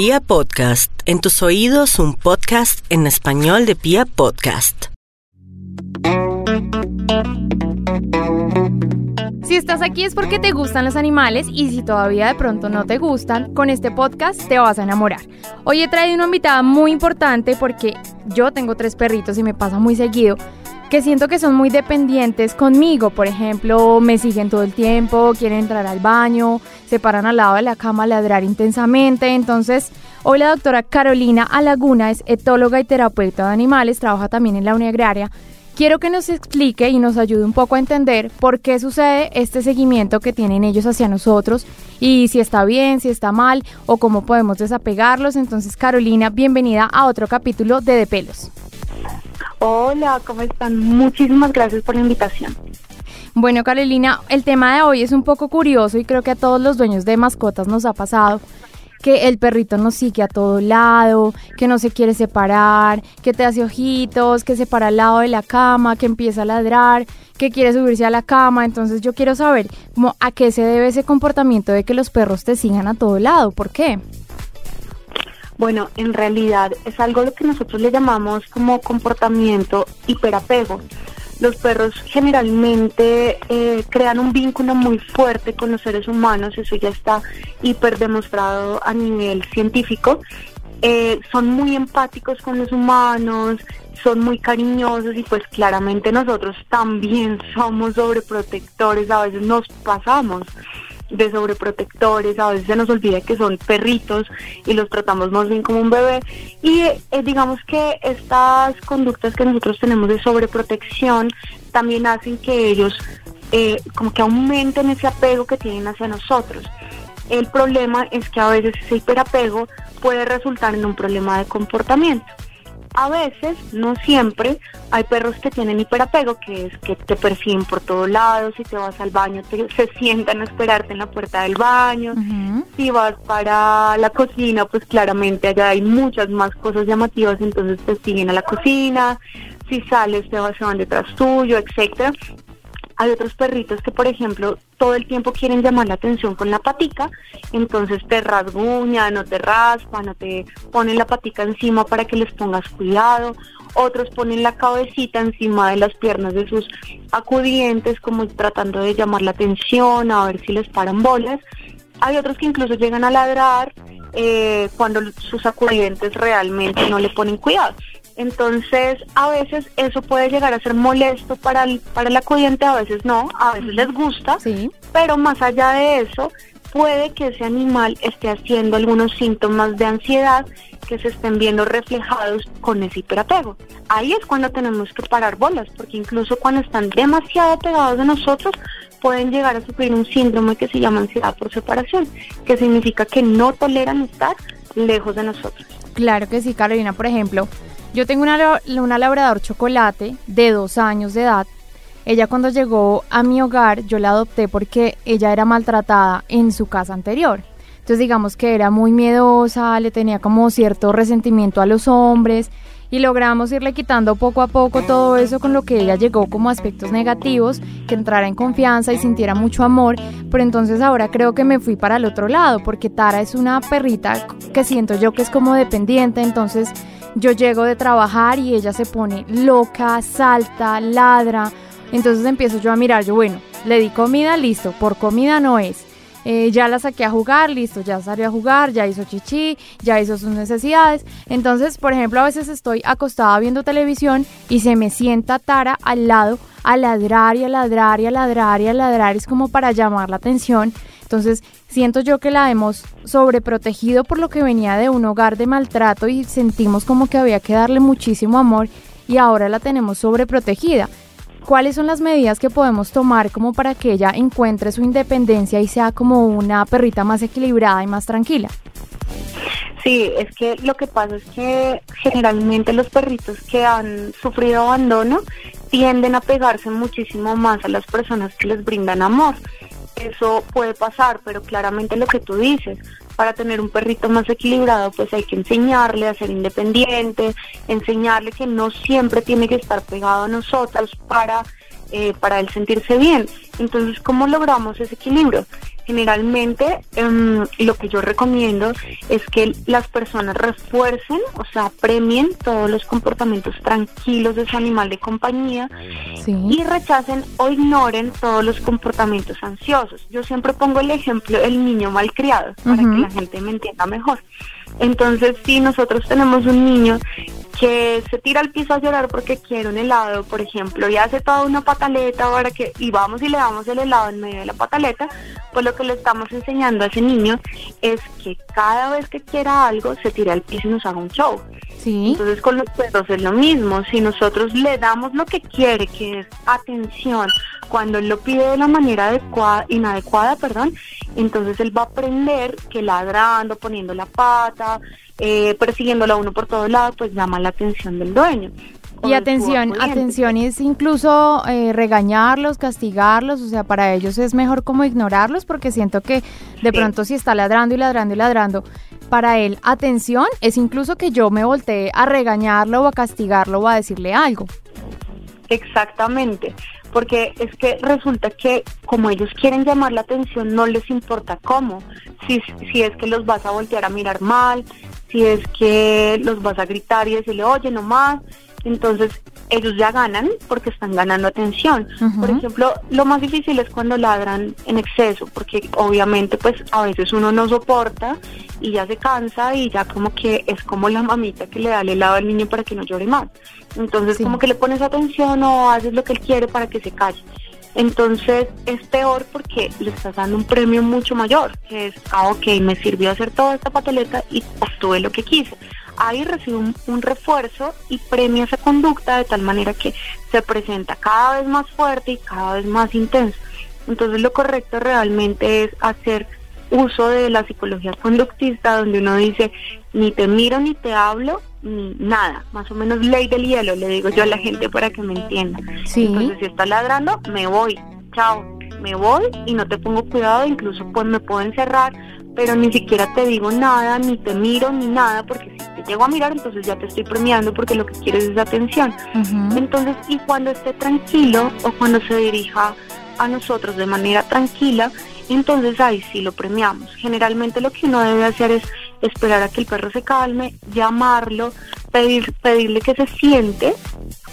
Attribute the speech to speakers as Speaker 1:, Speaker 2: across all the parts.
Speaker 1: Pia Podcast, en tus oídos un podcast en español de Pia Podcast.
Speaker 2: Si estás aquí es porque te gustan los animales y si todavía de pronto no te gustan, con este podcast te vas a enamorar. Hoy he traído una invitada muy importante porque yo tengo tres perritos y me pasa muy seguido que siento que son muy dependientes conmigo. Por ejemplo, me siguen todo el tiempo, quieren entrar al baño, se paran al lado de la cama a ladrar intensamente. Entonces, hoy la doctora Carolina Alaguna es etóloga y terapeuta de animales, trabaja también en la Unión Agraria. Quiero que nos explique y nos ayude un poco a entender por qué sucede este seguimiento que tienen ellos hacia nosotros y si está bien, si está mal o cómo podemos desapegarlos. Entonces, Carolina, bienvenida a otro capítulo de De Pelos.
Speaker 3: Hola, ¿cómo están? Muchísimas gracias por la invitación.
Speaker 2: Bueno, Carolina, el tema de hoy es un poco curioso y creo que a todos los dueños de mascotas nos ha pasado que el perrito nos sigue a todo lado, que no se quiere separar, que te hace ojitos, que se para al lado de la cama, que empieza a ladrar, que quiere subirse a la cama. Entonces yo quiero saber a qué se debe ese comportamiento de que los perros te sigan a todo lado. ¿Por qué?
Speaker 3: Bueno, en realidad es algo lo que nosotros le llamamos como comportamiento hiperapego. Los perros generalmente eh, crean un vínculo muy fuerte con los seres humanos, eso ya está hiper demostrado a nivel científico. Eh, son muy empáticos con los humanos, son muy cariñosos y pues claramente nosotros también somos sobreprotectores, a veces nos pasamos de sobreprotectores, a veces se nos olvida que son perritos y los tratamos más bien como un bebé. Y eh, digamos que estas conductas que nosotros tenemos de sobreprotección también hacen que ellos eh, como que aumenten ese apego que tienen hacia nosotros. El problema es que a veces ese hiperapego puede resultar en un problema de comportamiento. A veces, no siempre, hay perros que tienen hiperapego, que es que te persiguen por todos lados, si te vas al baño te, se sientan a esperarte en la puerta del baño, si vas para la cocina, pues claramente allá hay muchas más cosas llamativas, entonces te siguen a la cocina, si sales te vas, se van detrás tuyo, etcétera. Hay otros perritos que, por ejemplo, todo el tiempo quieren llamar la atención con la patica, entonces te rasguñan o te raspan o te ponen la patica encima para que les pongas cuidado. Otros ponen la cabecita encima de las piernas de sus acudientes, como tratando de llamar la atención, a ver si les paran bolas. Hay otros que incluso llegan a ladrar eh, cuando sus acudientes realmente no le ponen cuidado. Entonces, a veces eso puede llegar a ser molesto para el, para el acudiente, a veces no, a veces les gusta, sí. pero más allá de eso, puede que ese animal esté haciendo algunos síntomas de ansiedad que se estén viendo reflejados con ese hiperapego. Ahí es cuando tenemos que parar bolas, porque incluso cuando están demasiado pegados de nosotros, pueden llegar a sufrir un síndrome que se llama ansiedad por separación, que significa que no toleran estar lejos de nosotros.
Speaker 2: Claro que sí, Carolina, por ejemplo, yo tengo una, una labrador chocolate de dos años de edad. Ella cuando llegó a mi hogar yo la adopté porque ella era maltratada en su casa anterior. Entonces digamos que era muy miedosa, le tenía como cierto resentimiento a los hombres y logramos irle quitando poco a poco todo eso con lo que ella llegó como aspectos negativos, que entrara en confianza y sintiera mucho amor, pero entonces ahora creo que me fui para el otro lado porque Tara es una perrita que siento yo que es como dependiente, entonces yo llego de trabajar y ella se pone loca, salta, ladra. Entonces empiezo yo a mirar, yo bueno, le di comida, listo, por comida no es. Eh, ya la saqué a jugar, listo, ya salió a jugar, ya hizo chichi, ya hizo sus necesidades. Entonces, por ejemplo, a veces estoy acostada viendo televisión y se me sienta Tara al lado a ladrar y a ladrar y a ladrar y a ladrar, es como para llamar la atención. Entonces, siento yo que la hemos sobreprotegido por lo que venía de un hogar de maltrato y sentimos como que había que darle muchísimo amor y ahora la tenemos sobreprotegida. ¿Cuáles son las medidas que podemos tomar como para que ella encuentre su independencia y sea como una perrita más equilibrada y más tranquila?
Speaker 3: Sí, es que lo que pasa es que generalmente los perritos que han sufrido abandono tienden a pegarse muchísimo más a las personas que les brindan amor eso puede pasar, pero claramente lo que tú dices, para tener un perrito más equilibrado, pues hay que enseñarle a ser independiente, enseñarle que no siempre tiene que estar pegado a nosotros para, eh, para él sentirse bien. Entonces, ¿cómo logramos ese equilibrio? Generalmente em, lo que yo recomiendo es que las personas refuercen, o sea, premien todos los comportamientos tranquilos de su animal de compañía y rechacen o ignoren todos los comportamientos ansiosos. Yo siempre pongo el ejemplo del niño malcriado para que la gente me entienda mejor. Entonces, si nosotros tenemos un niño que se tira al piso a llorar porque quiere un helado, por ejemplo, y hace toda una pataleta para que y vamos y le damos el helado en medio de la pataleta, pues lo que le estamos enseñando a ese niño es que cada vez que quiera algo se tira al piso y nos haga un show.
Speaker 2: Sí.
Speaker 3: Entonces con los perros es lo mismo, si nosotros le damos lo que quiere, que es atención, cuando él lo pide de la manera adecuada, inadecuada, perdón, entonces él va a aprender que ladrando, poniendo la pata, eh, persiguiéndolo a uno por todos lados, pues llama la atención del dueño.
Speaker 2: Y atención, atención es incluso eh, regañarlos, castigarlos, o sea, para ellos es mejor como ignorarlos porque siento que de pronto si está ladrando y ladrando y ladrando, para él atención es incluso que yo me voltee a regañarlo o a castigarlo o a decirle algo.
Speaker 3: Exactamente, porque es que resulta que como ellos quieren llamar la atención no les importa cómo, si, si es que los vas a voltear a mirar mal, si es que los vas a gritar y decirle, oye, no más, entonces ellos ya ganan porque están ganando atención. Por ejemplo, lo más difícil es cuando ladran en exceso, porque obviamente pues a veces uno no soporta y ya se cansa y ya como que es como la mamita que le da el helado al niño para que no llore más. Entonces como que le pones atención o haces lo que él quiere para que se calle. Entonces es peor porque le estás dando un premio mucho mayor, que es, ah, ok, me sirvió hacer toda esta pataleta y obtuve lo que quise ahí recibe un, refuerzo y premia esa conducta de tal manera que se presenta cada vez más fuerte y cada vez más intenso. Entonces lo correcto realmente es hacer uso de la psicología conductista donde uno dice ni te miro ni te hablo ni nada, más o menos ley del hielo, le digo yo a la gente para que me entienda. Entonces si está ladrando, me voy, chao, me voy y no te pongo cuidado, incluso pues me puedo encerrar, pero ni siquiera te digo nada, ni te miro, ni nada, porque si te llego a mirar, entonces ya te estoy premiando porque lo que quieres es atención. Entonces, y cuando esté tranquilo o cuando se dirija a nosotros de manera tranquila, entonces ahí sí lo premiamos. Generalmente lo que uno debe hacer es esperar a que el perro se calme, llamarlo, pedir, pedirle que se siente.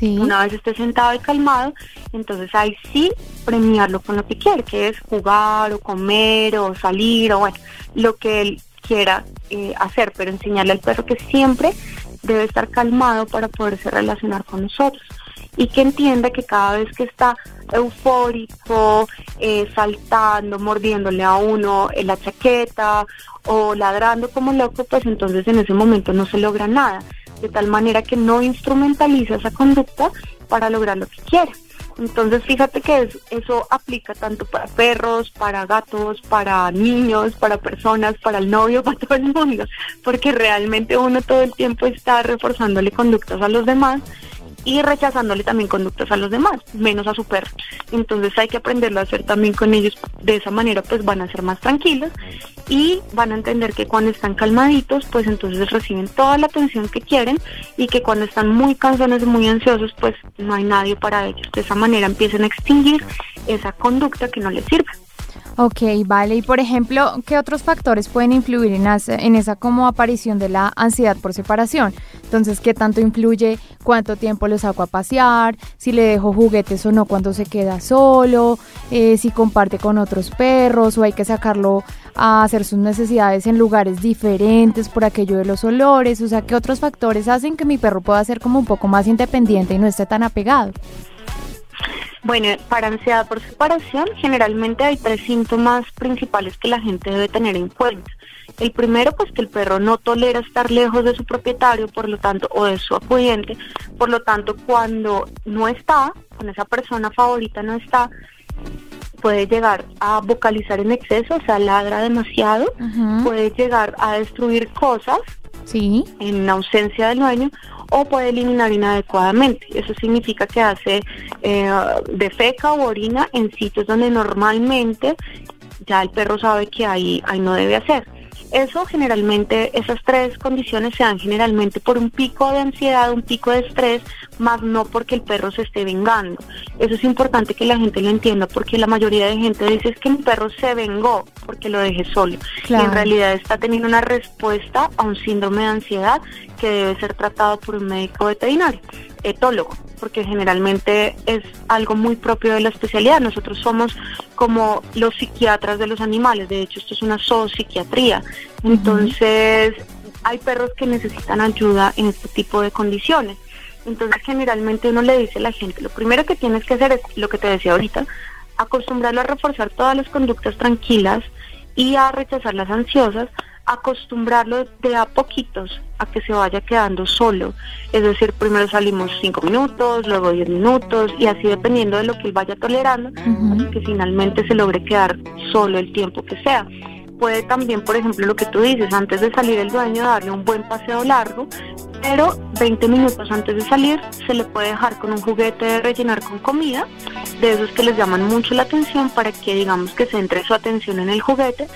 Speaker 3: Una vez esté sentado y calmado, entonces ahí sí premiarlo con lo que quiere, que es jugar o comer o salir o bueno, lo que él quiera eh, hacer, pero enseñarle al perro que siempre debe estar calmado para poderse relacionar con nosotros y que entienda que cada vez que está eufórico, eh, saltando, mordiéndole a uno en la chaqueta o ladrando como loco, pues entonces en ese momento no se logra nada, de tal manera que no instrumentaliza esa conducta para lograr lo que quiere. Entonces fíjate que eso aplica tanto para perros, para gatos, para niños, para personas, para el novio, para todo el mundo, porque realmente uno todo el tiempo está reforzándole conductas a los demás y rechazándole también conductas a los demás, menos a su perro. Entonces hay que aprenderlo a hacer también con ellos. De esa manera pues van a ser más tranquilos y van a entender que cuando están calmaditos pues entonces reciben toda la atención que quieren y que cuando están muy cansones, muy ansiosos pues no hay nadie para ellos. De esa manera empiezan a extinguir esa conducta que no les sirve.
Speaker 2: Ok, vale. Y por ejemplo, ¿qué otros factores pueden influir en, en esa como aparición de la ansiedad por separación? Entonces, ¿qué tanto influye cuánto tiempo lo saco a pasear? Si le dejo juguetes o no cuando se queda solo, eh, si comparte con otros perros o hay que sacarlo a hacer sus necesidades en lugares diferentes por aquello de los olores. O sea, ¿qué otros factores hacen que mi perro pueda ser como un poco más independiente y no esté tan apegado?
Speaker 3: Bueno, para ansiedad por separación generalmente hay tres síntomas principales que la gente debe tener en cuenta. El primero, pues que el perro no tolera estar lejos de su propietario, por lo tanto, o de su acudiente, por lo tanto, cuando no está, con esa persona favorita no está, puede llegar a vocalizar en exceso, o sea, ladra demasiado, puede llegar a destruir cosas
Speaker 2: sí.
Speaker 3: en ausencia del dueño o puede eliminar inadecuadamente. Eso significa que hace eh, defeca o orina en sitios donde normalmente ya el perro sabe que ahí, ahí no debe hacer. Eso generalmente, esas tres condiciones se dan generalmente por un pico de ansiedad, un pico de estrés, más no porque el perro se esté vengando. Eso es importante que la gente lo entienda porque la mayoría de gente dice es que mi perro se vengó porque lo dejé solo. Y en realidad está teniendo una respuesta a un síndrome de ansiedad que debe ser tratado por un médico veterinario, etólogo, porque generalmente es algo muy propio de la especialidad. Nosotros somos como los psiquiatras de los animales, de hecho esto es una zoopsiquiatría. Entonces, hay perros que necesitan ayuda en este tipo de condiciones. Entonces, generalmente uno le dice a la gente, lo primero que tienes que hacer es lo que te decía ahorita, acostumbrarlo a reforzar todas las conductas tranquilas y a rechazar las ansiosas acostumbrarlo de a poquitos a que se vaya quedando solo. Es decir, primero salimos cinco minutos, luego diez minutos y así dependiendo de lo que él vaya tolerando, hasta que finalmente se logre quedar solo el tiempo que sea. Puede también, por ejemplo, lo que tú dices, antes de salir el dueño darle un buen paseo largo, pero 20 minutos antes de salir se le puede dejar con un juguete de rellenar con comida, de esos que les llaman mucho la atención para que digamos que centre su atención en el juguete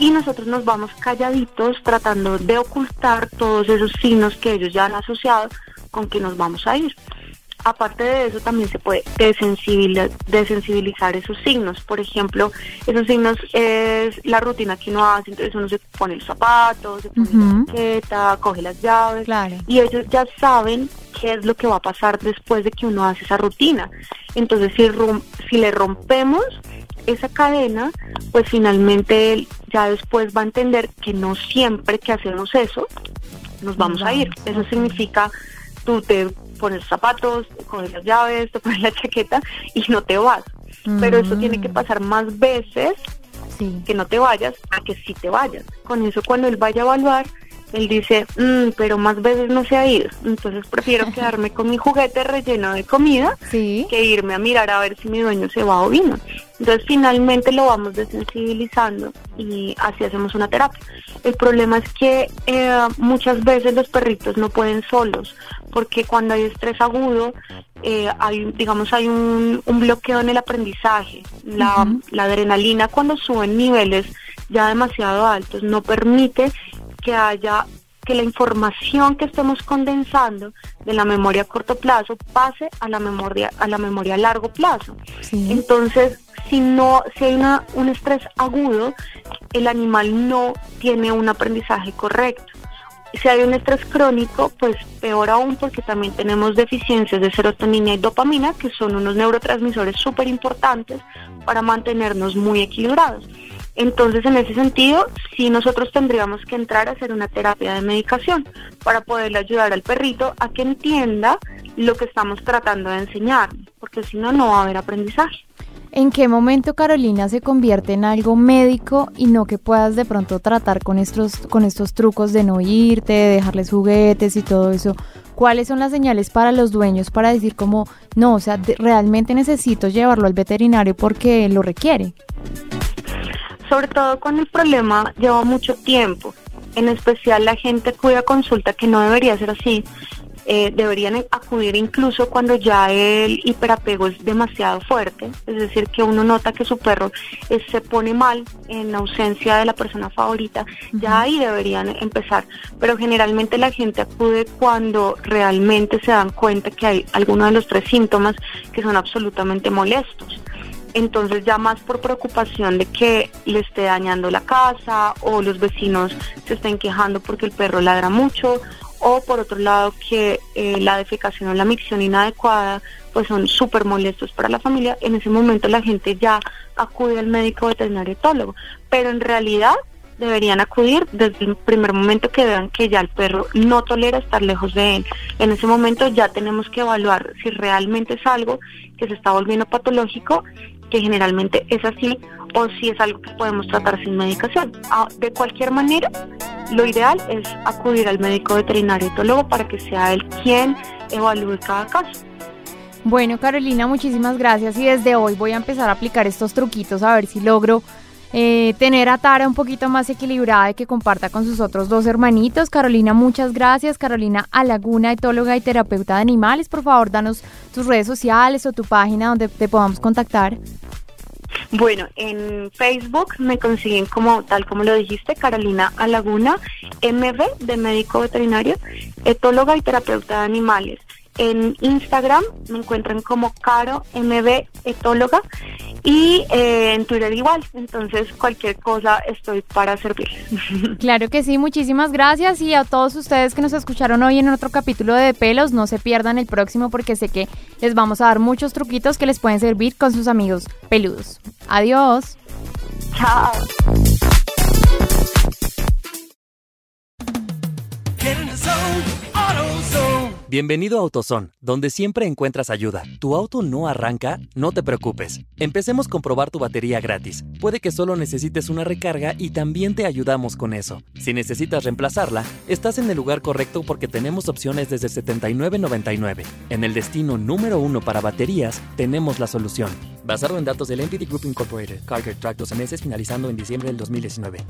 Speaker 3: y nosotros nos vamos calladitos tratando de ocultar todos esos signos que ellos ya han asociado con que nos vamos a ir. Aparte de eso, también se puede desensibilizar, esos signos. Por ejemplo, esos signos es la rutina que uno hace, entonces uno se pone el zapato, se pone la chaqueta, coge las llaves, y ellos ya saben qué es lo que va a pasar después de que uno hace esa rutina. Entonces, si, si le rompemos esa cadena, pues finalmente él ya después va a entender que no siempre que hacemos eso nos vamos a ir. Eso significa tú te pones zapatos, te pones las llaves, te pones la chaqueta y no te vas. Pero eso tiene que mm. pasar más veces que no te vayas a que sí te vayas. Con eso cuando él vaya a evaluar, él dice, mm, pero más veces no se ha ido, entonces prefiero quedarme con mi juguete relleno de comida que irme a mirar a ver si mi dueño se va o vino. Entonces finalmente lo vamos desensibilizando y así hacemos una terapia. El problema es que eh, muchas veces los perritos no pueden solos, porque cuando hay estrés agudo, eh, hay, digamos, hay un, bloqueo en el aprendizaje. La, la adrenalina cuando suben niveles ya demasiado altos no permite que haya que la información que estemos condensando de la memoria a corto plazo pase a la memoria a la memoria a largo plazo. Entonces, si no si hay una, un estrés agudo, el animal no tiene un aprendizaje correcto. Si hay un estrés crónico, pues peor aún porque también tenemos deficiencias de serotonina y dopamina, que son unos neurotransmisores súper importantes para mantenernos muy equilibrados. Entonces, en ese sentido, sí nosotros tendríamos que entrar a hacer una terapia de medicación para poderle ayudar al perrito a que entienda lo que estamos tratando de enseñar, porque si no, no va a haber aprendizaje.
Speaker 2: ¿En qué momento Carolina se convierte en algo médico y no que puedas de pronto tratar con estos, con estos trucos de no irte, de dejarles juguetes y todo eso? ¿Cuáles son las señales para los dueños para decir como, no, o sea, realmente necesito llevarlo al veterinario porque lo requiere?
Speaker 3: Sobre todo cuando el problema lleva mucho tiempo, en especial la gente cuya consulta que no debería ser así, eh, deberían acudir incluso cuando ya el hiperapego es demasiado fuerte, es decir, que uno nota que su perro eh, se pone mal en ausencia de la persona favorita, ya ahí deberían empezar, pero generalmente la gente acude cuando realmente se dan cuenta que hay alguno de los tres síntomas que son absolutamente molestos entonces ya más por preocupación de que le esté dañando la casa o los vecinos se estén quejando porque el perro ladra mucho o por otro lado que eh, la defecación o la micción inadecuada pues son súper molestos para la familia, en ese momento la gente ya acude al médico veterinario etólogo, pero en realidad deberían acudir desde el primer momento que vean que ya el perro no tolera estar lejos de él. En ese momento ya tenemos que evaluar si realmente es algo que se está volviendo patológico que generalmente es así, o si es algo que podemos tratar sin medicación. Ah, de cualquier manera, lo ideal es acudir al médico veterinario etólogo para que sea él quien evalúe cada caso.
Speaker 2: Bueno, Carolina, muchísimas gracias y desde hoy voy a empezar a aplicar estos truquitos a ver si logro eh, tener a Tara un poquito más equilibrada y que comparta con sus otros dos hermanitos. Carolina, muchas gracias. Carolina Alaguna, etóloga y terapeuta de animales. Por favor, danos tus redes sociales o tu página donde te podamos contactar.
Speaker 3: Bueno, en Facebook me consiguen como, tal como lo dijiste, Carolina Alaguna, MV de médico veterinario, etóloga y terapeuta de animales. En Instagram me encuentran como Caro MB Etóloga y eh, en Twitter igual. Entonces, cualquier cosa estoy para servirles.
Speaker 2: Claro que sí, muchísimas gracias. Y a todos ustedes que nos escucharon hoy en otro capítulo de Pelos, no se pierdan el próximo porque sé que les vamos a dar muchos truquitos que les pueden servir con sus amigos peludos. Adiós.
Speaker 3: Chao.
Speaker 4: Bienvenido a AutoZone, donde siempre encuentras ayuda. ¿Tu auto no arranca? No te preocupes. Empecemos con probar tu batería gratis. Puede que solo necesites una recarga y también te ayudamos con eso. Si necesitas reemplazarla, estás en el lugar correcto porque tenemos opciones desde $79.99. En el destino número uno para baterías, tenemos la solución. Basado en datos del NPD Group Incorporated, Carger Track 12 meses finalizando en diciembre del 2019.